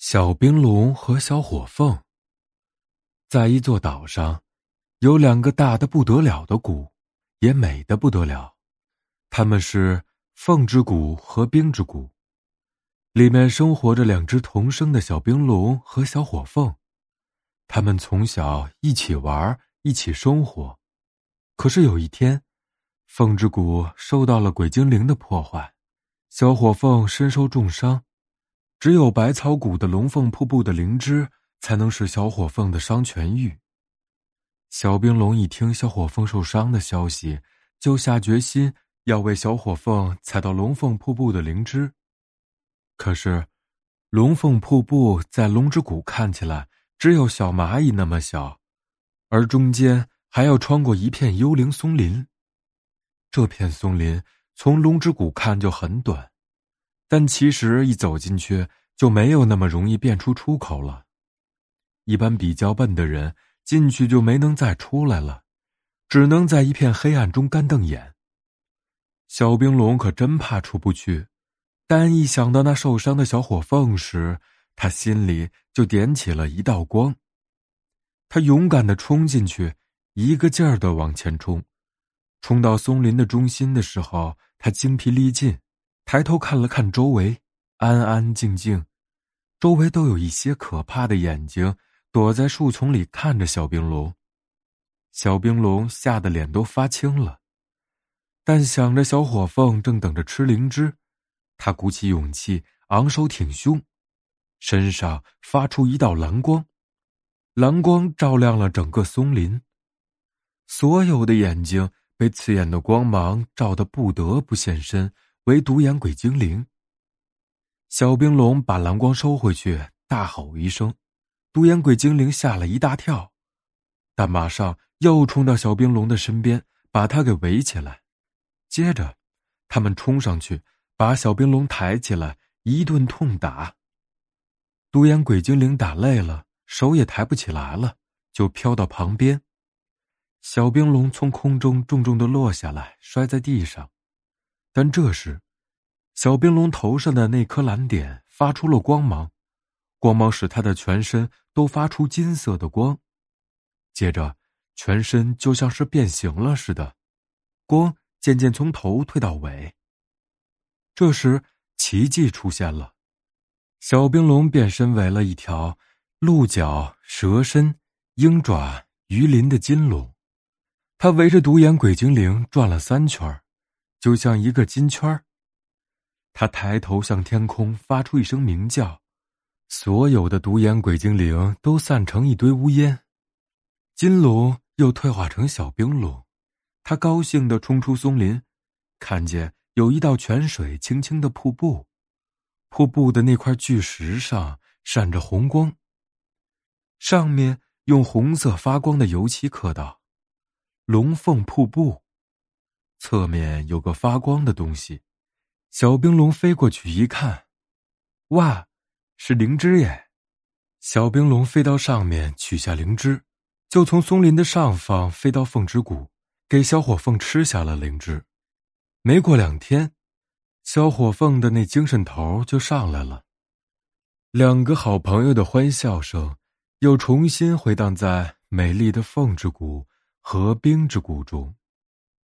小冰龙和小火凤。在一座岛上，有两个大的不得了的谷，也美的不得了。它们是凤之谷和冰之谷，里面生活着两只同生的小冰龙和小火凤。他们从小一起玩，一起生活。可是有一天，凤之谷受到了鬼精灵的破坏，小火凤身受重伤。只有百草谷的龙凤瀑布的灵芝，才能使小火凤的伤痊愈。小冰龙一听小火凤受伤的消息，就下决心要为小火凤采到龙凤瀑布的灵芝。可是，龙凤瀑布在龙之谷看起来只有小蚂蚁那么小，而中间还要穿过一片幽灵松林。这片松林从龙之谷看就很短。但其实一走进去就没有那么容易变出出口了。一般比较笨的人进去就没能再出来了，只能在一片黑暗中干瞪眼。小冰龙可真怕出不去，但一想到那受伤的小火凤时，他心里就点起了一道光。他勇敢的冲进去，一个劲儿的往前冲。冲到松林的中心的时候，他精疲力尽。抬头看了看周围，安安静静，周围都有一些可怕的眼睛躲在树丛里看着小冰龙。小冰龙吓得脸都发青了，但想着小火凤正等着吃灵芝，他鼓起勇气，昂首挺胸，身上发出一道蓝光，蓝光照亮了整个松林。所有的眼睛被刺眼的光芒照得不得不现身。为独眼鬼精灵。小冰龙把蓝光收回去，大吼一声，独眼鬼精灵吓了一大跳，但马上又冲到小冰龙的身边，把他给围起来。接着，他们冲上去，把小冰龙抬起来，一顿痛打。独眼鬼精灵打累了，手也抬不起来了，就飘到旁边。小冰龙从空中重重的落下来，摔在地上。但这时，小冰龙头上的那颗蓝点发出了光芒，光芒使它的全身都发出金色的光，接着全身就像是变形了似的，光渐渐从头退到尾。这时，奇迹出现了，小冰龙变身为了一条鹿角、蛇身、鹰爪、鱼鳞的金龙，它围着独眼鬼精灵转了三圈就像一个金圈儿，他抬头向天空发出一声鸣叫，所有的独眼鬼精灵都散成一堆乌烟。金龙又退化成小冰龙，他高兴地冲出松林，看见有一道泉水轻轻的瀑布，瀑布的那块巨石上闪着红光，上面用红色发光的油漆刻道：“龙凤瀑布。”侧面有个发光的东西，小冰龙飞过去一看，哇，是灵芝耶！小冰龙飞到上面取下灵芝，就从松林的上方飞到凤之谷，给小火凤吃下了灵芝。没过两天，小火凤的那精神头就上来了，两个好朋友的欢笑声又重新回荡在美丽的凤之谷和冰之谷中。